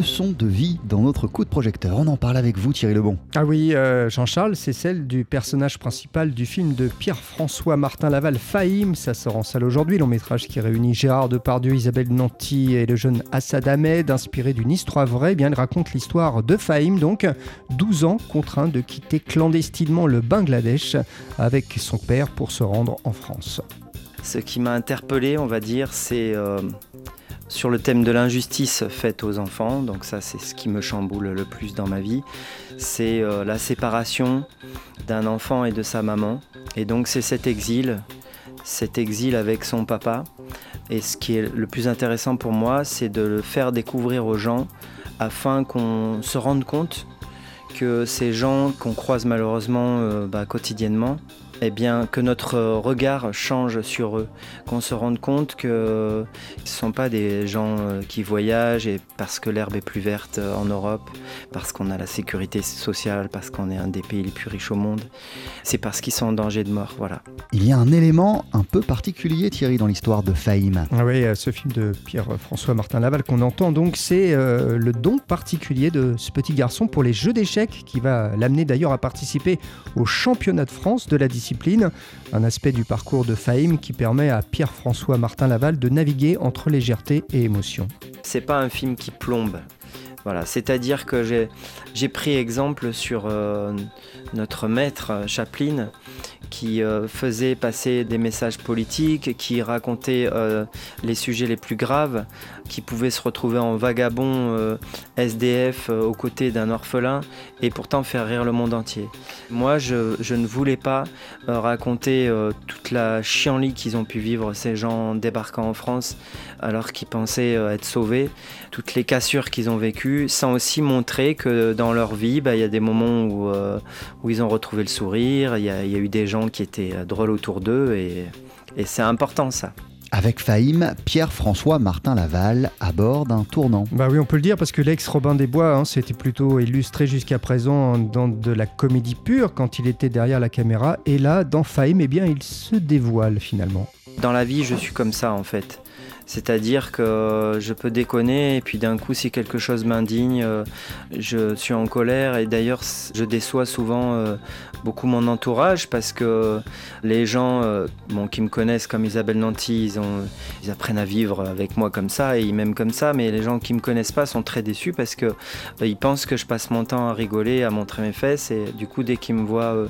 de vie dans notre coup de projecteur. On en parle avec vous Thierry Lebon. Ah oui, euh, Jean-Charles, c'est celle du personnage principal du film de Pierre-François Martin Laval, Fahim. Ça sort en salle aujourd'hui, long métrage qui réunit Gérard Depardieu, Isabelle Nanty et le jeune Assad Ahmed, inspiré d'une histoire vraie. Eh bien, il raconte l'histoire de Fahim, donc 12 ans contraint de quitter clandestinement le Bangladesh avec son père pour se rendre en France. Ce qui m'a interpellé, on va dire, c'est euh, sur le thème de l'injustice faite aux enfants. Donc ça, c'est ce qui me chamboule le plus dans ma vie. C'est euh, la séparation d'un enfant et de sa maman. Et donc c'est cet exil, cet exil avec son papa. Et ce qui est le plus intéressant pour moi, c'est de le faire découvrir aux gens afin qu'on se rende compte que ces gens qu'on croise malheureusement euh, bah, quotidiennement, eh bien, que notre regard change sur eux, qu'on se rende compte que ce ne sont pas des gens euh, qui voyagent et parce que l'herbe est plus verte euh, en Europe, parce qu'on a la sécurité sociale, parce qu'on est un des pays les plus riches au monde. C'est parce qu'ils sont en danger de mort, voilà. Il y a un élément un peu particulier, Thierry, dans l'histoire de Fahim. Ah oui, ce film de Pierre-François Martin Laval qu'on entend donc, c'est le don particulier de ce petit garçon pour les jeux d'échecs qui va l'amener d'ailleurs à participer au championnat de France de la discipline un aspect du parcours de Fahim qui permet à Pierre-François Martin Laval de naviguer entre légèreté et émotion. C'est pas un film qui plombe. Voilà, c'est-à-dire que j'ai pris exemple sur euh, notre maître Chaplin qui euh, faisait passer des messages politiques, qui racontait euh, les sujets les plus graves, qui pouvait se retrouver en vagabond euh, SDF aux côtés d'un orphelin et pourtant faire rire le monde entier. Moi, je, ne voulais pas raconter toute la chienlit qu'ils ont pu vivre ces gens débarquant en France alors qu'ils pensaient être sauvés, toutes les cassures qu'ils ont vécues, sans aussi montrer que dans leur vie, bah, il y a des moments où, ils ont retrouvé le sourire, il y a eu des gens qui étaient euh, drôles autour d'eux et, c'est important ça. Avec Fahim, Pierre-François Martin Laval aborde un tournant. Bah oui, on peut le dire parce que l'ex Robin des Bois hein, s'était plutôt illustré jusqu'à présent dans de la comédie pure quand il était derrière la caméra. Et là, dans Fahim, eh bien, il se dévoile finalement. Dans la vie, je suis comme ça en fait. C'est-à-dire que je peux déconner et puis d'un coup, si quelque chose m'indigne, euh, je suis en colère. Et d'ailleurs, je déçois souvent euh, beaucoup mon entourage parce que les gens euh, qui me connaissent comme Isabelle Nanty, ils apprennent à vivre avec moi comme ça et ils m'aiment comme ça, mais les gens qui me connaissent pas sont très déçus parce que ils pensent que je passe mon temps à rigoler, à montrer mes fesses. Et du coup, dès qu'ils me voient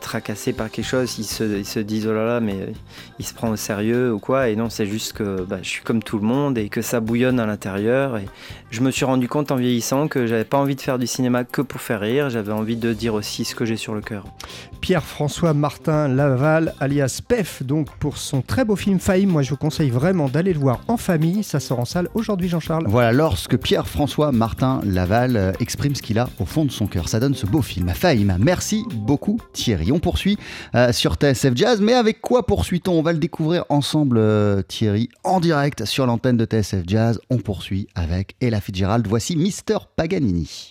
tracassé par quelque chose, ils se, ils se, disent oh là là, mais il se prend au sérieux ou quoi. Et non, c'est juste que bah, je suis comme tout le monde et que ça bouillonne à l'intérieur. Et je me suis rendu compte en vieillissant que j'avais pas envie de faire du cinéma que pour faire rire, j'avais envie de dire aussi ce que j'ai sur le cœur. Pierre-François Martin Laval, alias PEF, donc pour son très beau film Fahim. Moi, je vous conseille vraiment d'aller le voir en famille. Ça sort en salle aujourd'hui, Jean-Charles. Voilà, lorsque Pierre-François Martin Laval euh, exprime ce qu'il a au fond de son cœur. Ça donne ce beau film, Fahim. Merci beaucoup, Thierry. On poursuit euh, sur TSF Jazz, mais avec quoi poursuit-on? On va le découvrir ensemble, euh, Thierry, en direct sur l'antenne de TSF Jazz. On poursuit avec Ella Fitzgerald. Voici Mister Paganini.